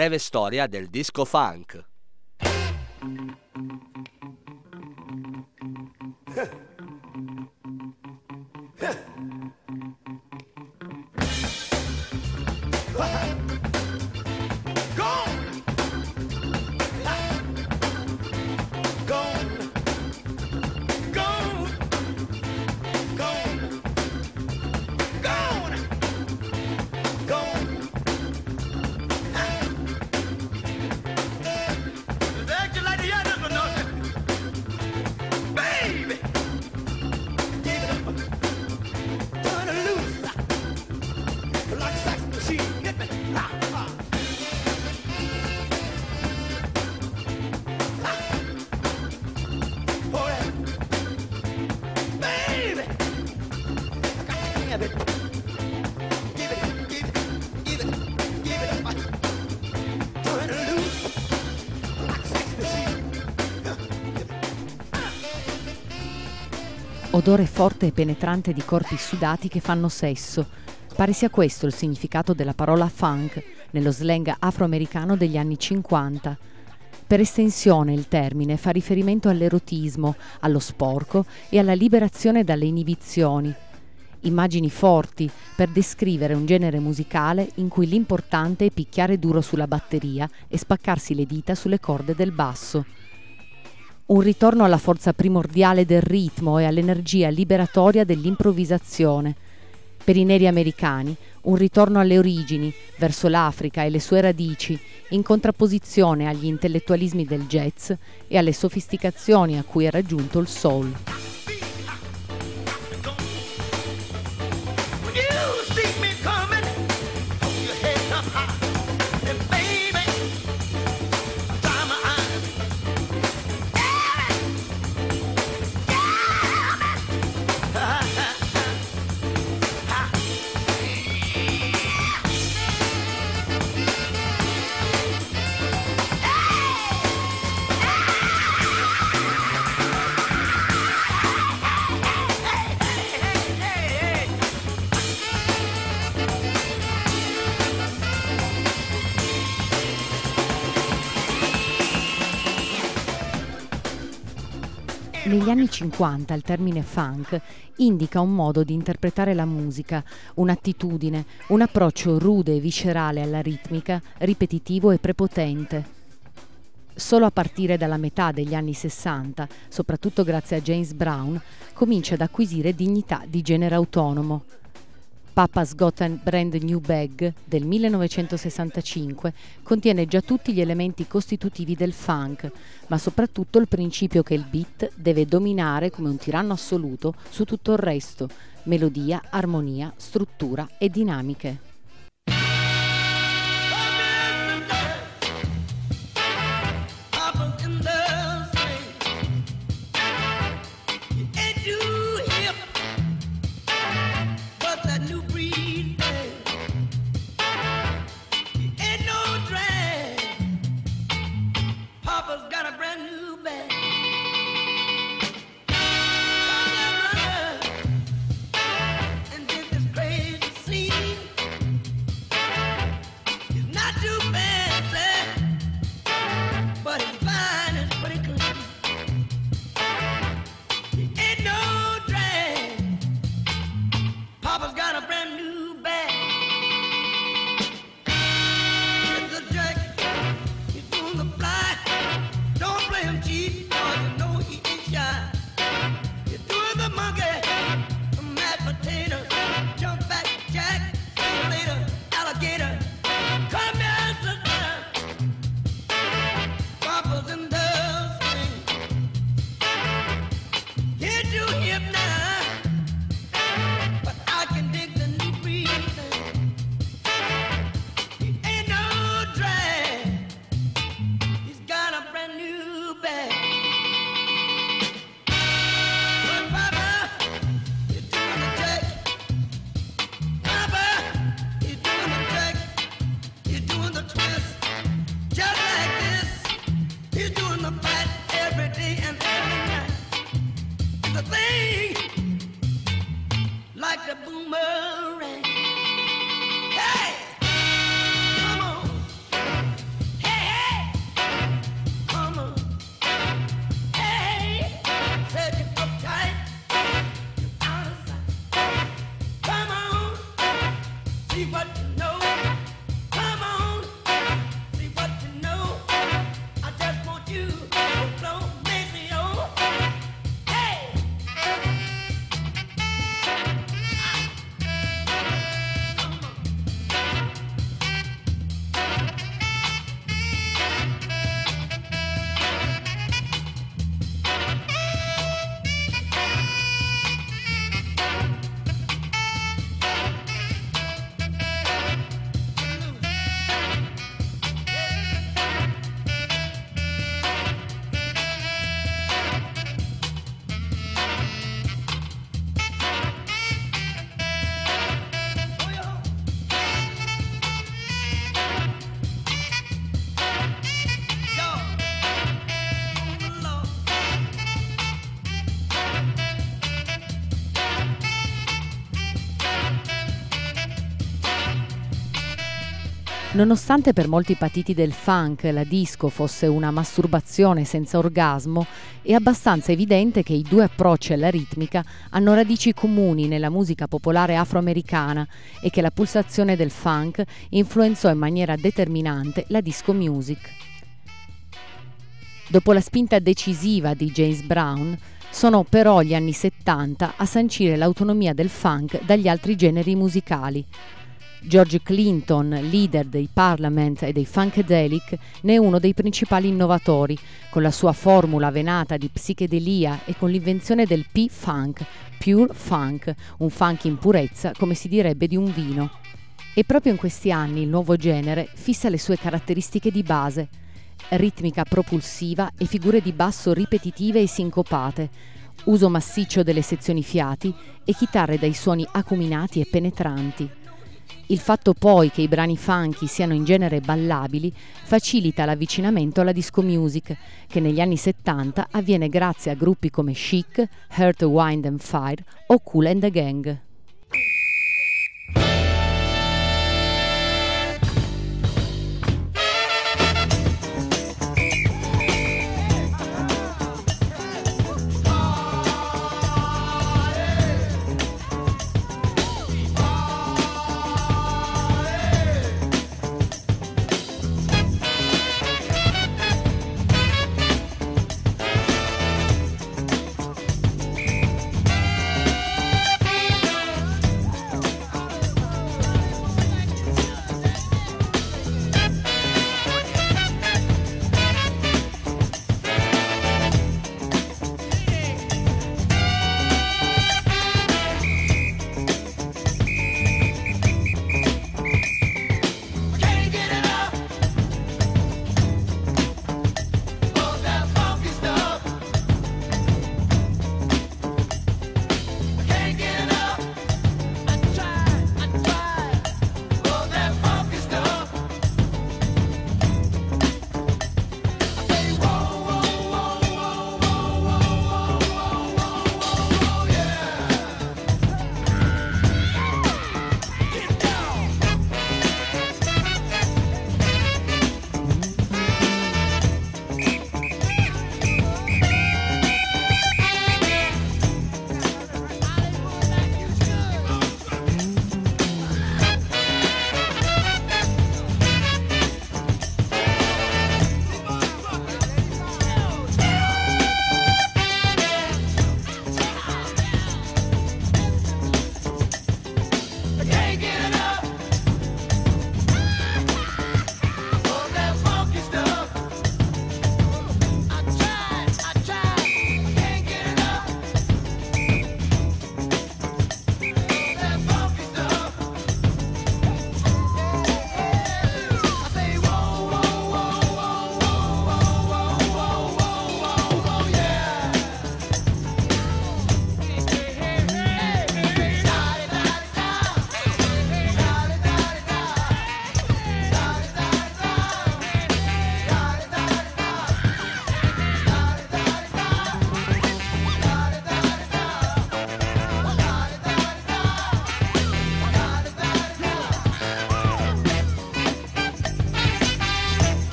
Breve storia del disco funk. Odore forte e penetrante di corpi sudati che fanno sesso. Pare sia questo il significato della parola funk nello slang afroamericano degli anni 50. Per estensione il termine fa riferimento all'erotismo, allo sporco e alla liberazione dalle inibizioni. Immagini forti per descrivere un genere musicale in cui l'importante è picchiare duro sulla batteria e spaccarsi le dita sulle corde del basso un ritorno alla forza primordiale del ritmo e all'energia liberatoria dell'improvvisazione. Per i neri americani, un ritorno alle origini, verso l'Africa e le sue radici, in contrapposizione agli intellettualismi del jazz e alle sofisticazioni a cui è raggiunto il soul. 50 il termine funk indica un modo di interpretare la musica, un'attitudine, un approccio rude e viscerale alla ritmica, ripetitivo e prepotente. Solo a partire dalla metà degli anni 60, soprattutto grazie a James Brown, comincia ad acquisire dignità di genere autonomo. Papa's Got a Brand New Bag del 1965 contiene già tutti gli elementi costitutivi del funk, ma soprattutto il principio che il beat deve dominare come un tiranno assoluto su tutto il resto, melodia, armonia, struttura e dinamiche. Nonostante per molti patiti del funk la disco fosse una masturbazione senza orgasmo, è abbastanza evidente che i due approcci alla ritmica hanno radici comuni nella musica popolare afroamericana e che la pulsazione del funk influenzò in maniera determinante la disco music. Dopo la spinta decisiva di James Brown, sono però gli anni 70 a sancire l'autonomia del funk dagli altri generi musicali. George Clinton, leader dei Parliament e dei Funkadelic, ne è uno dei principali innovatori, con la sua formula venata di psichedelia e con l'invenzione del P-Funk, Pure Funk, un funk in purezza, come si direbbe di un vino. E proprio in questi anni il nuovo genere fissa le sue caratteristiche di base, ritmica propulsiva e figure di basso ripetitive e sincopate, uso massiccio delle sezioni fiati e chitarre dai suoni acuminati e penetranti. Il fatto poi che i brani funky siano in genere ballabili facilita l'avvicinamento alla disco music, che negli anni 70 avviene grazie a gruppi come Chic, Earth, Wind and Fire o Cool and the Gang.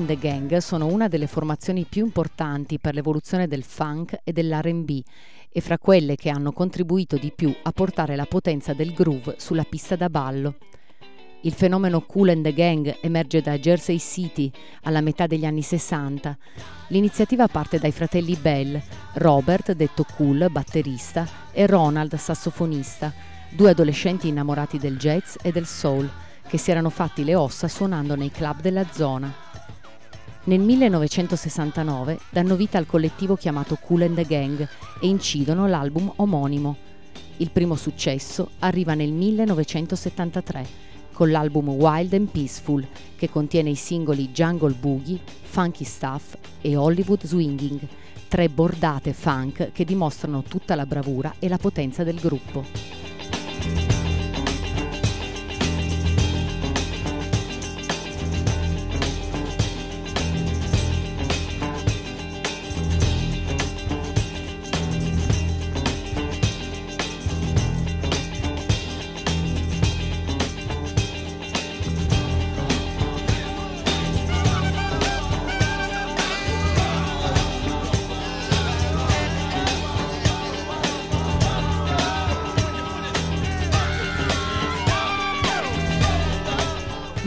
And the Gang sono una delle formazioni più importanti per l'evoluzione del funk e dell'RB e fra quelle che hanno contribuito di più a portare la potenza del groove sulla pista da ballo. Il fenomeno Cool and the Gang emerge da Jersey City alla metà degli anni 60. L'iniziativa parte dai fratelli Bell, Robert, detto Cool, batterista, e Ronald, sassofonista, due adolescenti innamorati del jazz e del soul, che si erano fatti le ossa suonando nei club della zona. Nel 1969 danno vita al collettivo chiamato Cool and the Gang e incidono l'album omonimo. Il primo successo arriva nel 1973 con l'album Wild and Peaceful che contiene i singoli Jungle Boogie, Funky Stuff e Hollywood Swinging, tre bordate funk che dimostrano tutta la bravura e la potenza del gruppo.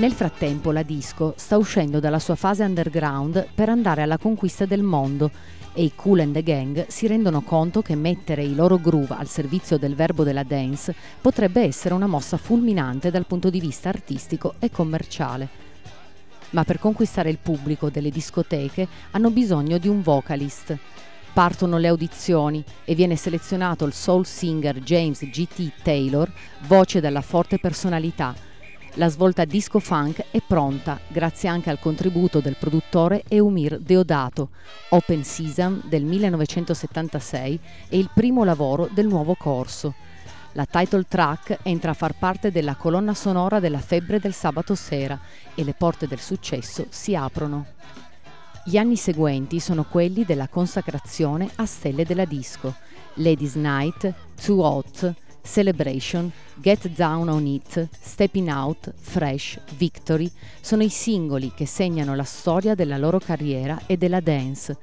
Nel frattempo la disco sta uscendo dalla sua fase underground per andare alla conquista del mondo e i Cool and the Gang si rendono conto che mettere i loro groove al servizio del verbo della dance potrebbe essere una mossa fulminante dal punto di vista artistico e commerciale. Ma per conquistare il pubblico delle discoteche hanno bisogno di un vocalist. Partono le audizioni e viene selezionato il soul singer James G.T. Taylor, voce dalla forte personalità, la svolta disco funk è pronta, grazie anche al contributo del produttore Eumir Deodato. Open Season del 1976 è il primo lavoro del nuovo corso. La title track entra a far parte della colonna sonora della febbre del sabato sera e le porte del successo si aprono. Gli anni seguenti sono quelli della consacrazione a stelle della disco. Ladies Night, Too Hot, Celebration, Get Down on It, Stepping Out, Fresh, Victory sono i singoli che segnano la storia della loro carriera e della dance,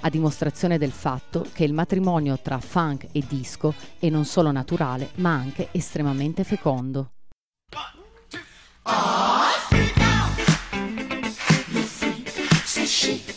a dimostrazione del fatto che il matrimonio tra funk e disco è non solo naturale ma anche estremamente fecondo. Have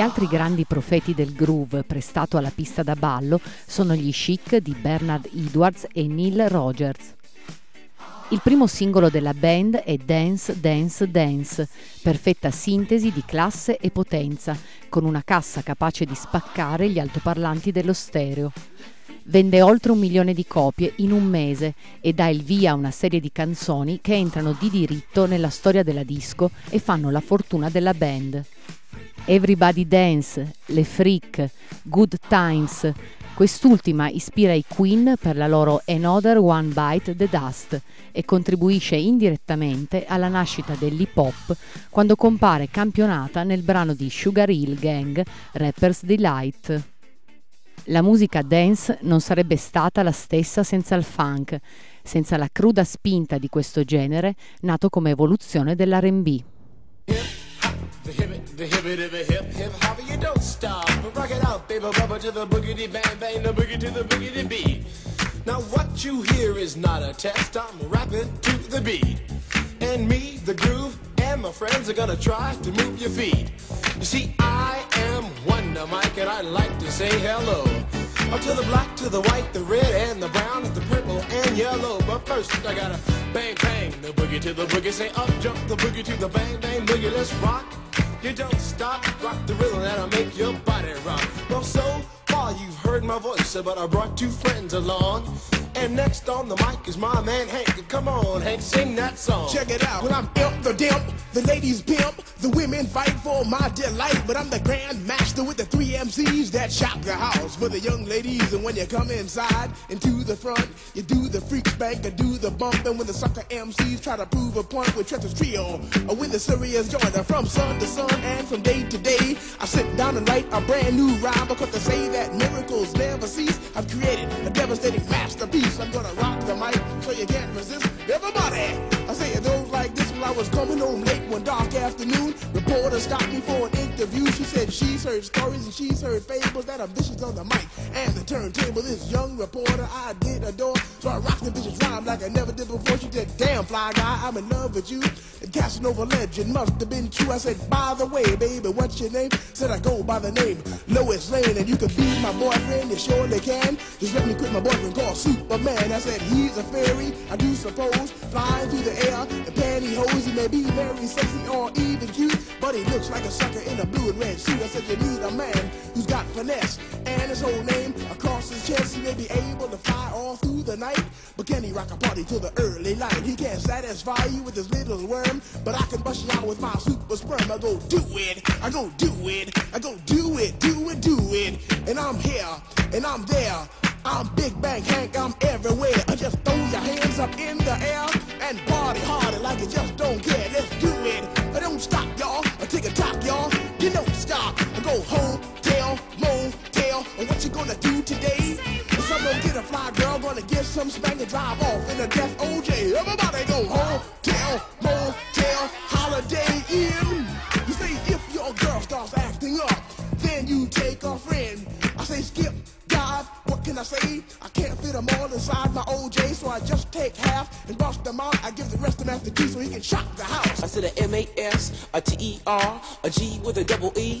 Gli altri grandi profeti del groove prestato alla pista da ballo sono gli chic di Bernard Edwards e Neil Rogers. Il primo singolo della band è Dance Dance Dance, perfetta sintesi di classe e potenza, con una cassa capace di spaccare gli altoparlanti dello stereo. Vende oltre un milione di copie in un mese e dà il via a una serie di canzoni che entrano di diritto nella storia della disco e fanno la fortuna della band. Everybody Dance, Le Freak, Good Times. Quest'ultima ispira i Queen per la loro Another One Bite the Dust e contribuisce indirettamente alla nascita dell'hip hop quando compare campionata nel brano di Sugar Hill Gang Rapper's Delight. La musica dance non sarebbe stata la stessa senza il funk, senza la cruda spinta di questo genere nato come evoluzione dell'R&B. The hip the hip it, hip hip hopper, you don't stop. But rock it out, baby, bubble to the boogity bang bang, the boogie to the boogity beat. Now what you hear is not a test. I'm rapping to the beat, and me, the groove, and my friends are gonna try to move your feet. You see, I am Wonder Mike, and I like to say hello. Up to the black, to the white, the red, and the brown, and the purple and yellow. But first, I gotta bang bang the boogie to the boogie. Say up, jump the boogie to the bang bang boogie. Let's rock. You don't stop, rock the rhythm that'll make your body rock. Well, so far you've heard my voice, but I brought two friends along. And next on the mic is my man Hank. Come on, Hank, sing that song. Check it out. When I'm imp the dimp, the ladies pimp, the women fight for my delight. But I'm the grand master with the three MCs that shop the house for the young ladies. And when you come inside and to the front, you do the freak spank and do the bump. And when the sucker MCs try to prove a point with Trevor's trio, or with the serious joiner from sun to sun and from day to day, I sit down and write a brand new rhyme because they say that miracles never cease. I've created a devastating masterpiece. I'm gonna rock the mic so you can't resist. Everybody, I say it goes like this When I was coming home late one dark afternoon. Reporter stopped me for an interview. She said she's heard stories and she's heard fables that are vicious on the mic and the turntable. This young reporter I did adore, so I rocked the vicious rhyme like I never did before. She said, "Damn fly guy, I'm in love with you." The Casanova legend must have been true. I said, "By the way, baby, what's your name?" Said I go by the name Lois Lane, and you could be my boyfriend. You surely can. Just let me quit my boyfriend called Superman. I said he's a fairy, I do suppose, flying through the air in pantyhose. He may be very sexy or even cute, but he looks like a sucker in a blue and red suit. I said you need a man who's got finesse and his whole name across his chest. He may be able to fly all through the night, but can he rock a party till the early light? He can't satisfy you with his little worm, but I can bust you out with my super sperm. I go do it, I go do it, I go do it, do it, do it, and I'm here and I'm there. I'm Big Bang Hank, I'm everywhere. I just throw your hands up in the air and party harder like you just don't care. Let's do it. I don't stop, y'all. I take a top, y'all. You don't stop. I go home, tell, motel. And what you gonna do today? Some gonna get a fly girl, gonna get some spank and drive off in a death OJ. Everybody go home, tell, I give the rest to Master G so he can shock the house. I said a M-A-S, a T-E-R, a G with a double E.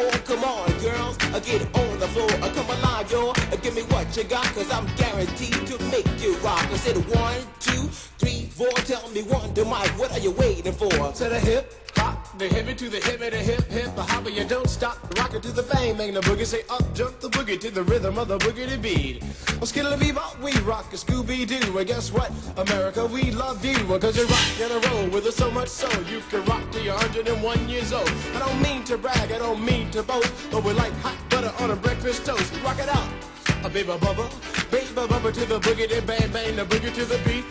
four. Come on, girls, uh, get on the floor. Uh, come alive, yo. Uh, give me what you got, cause I'm guaranteed to make you rock. I said one, two, three, four. Tell me one to Mike, what are you waiting for? To the hip, hop, the hippie to the hip, the hip, hip, the hopper, you don't stop. Rock it to the bang, bang the boogie, say up, jump the boogie to the rhythm of the boogie beat. Well, skittle bebop, we rock a Scooby Doo. And guess what? America, we love you. Cause you rock in a row with us so much so you can rock till you're 101 years old. I don't mean to brag, I don't mean to boast, but we're like hot butter on a breakfast toast. Rock it out. A baby bubba, baby bubba to the boogie, then bang bang the boogie to the beat.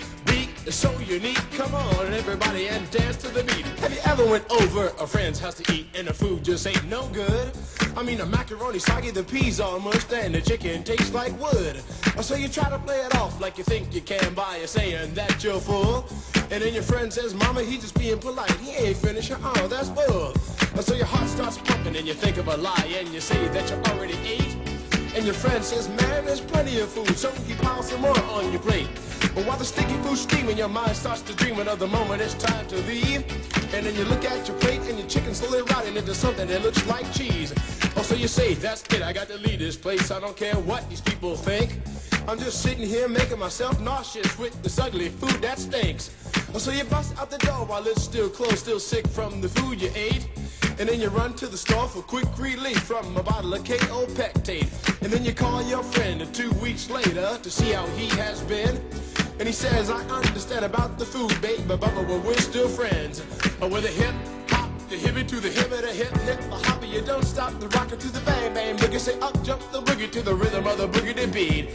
So unique. Come on, everybody, and dance to the beat. Have you ever went over a friend's house to eat and the food just ain't no good? I mean, the macaroni soggy, the peas all mushed, and the chicken tastes like wood. So you try to play it off like you think you can by a saying that you're full. And then your friend says, Mama, he just being polite. He ain't finished. Oh, that's bull. So your heart starts pumping and you think of a lie and you say that you already ate. And your friend says, man, there's plenty of food, so he piles some more on your plate. But while the sticky food's steaming, your mind starts to dream of the moment it's time to leave. And then you look at your plate and your chicken slowly rotting into something that looks like cheese. Oh, so you say, that's it, I got to leave this place, I don't care what these people think. I'm just sitting here making myself nauseous with this ugly food that stinks. Oh, so you bust out the door while it's still closed, still sick from the food you ate. And then you run to the store for quick relief from a bottle of KO Pectate. And then you call your friend two weeks later to see how he has been. And he says, I understand about the food, babe, but Bubba, well, we're still friends. Oh, with a hip hop, the hippie to the hip, the hip hip, the you don't stop the rocker to the bang bang boogie. Say up, jump the boogie to the rhythm of the boogie to beat.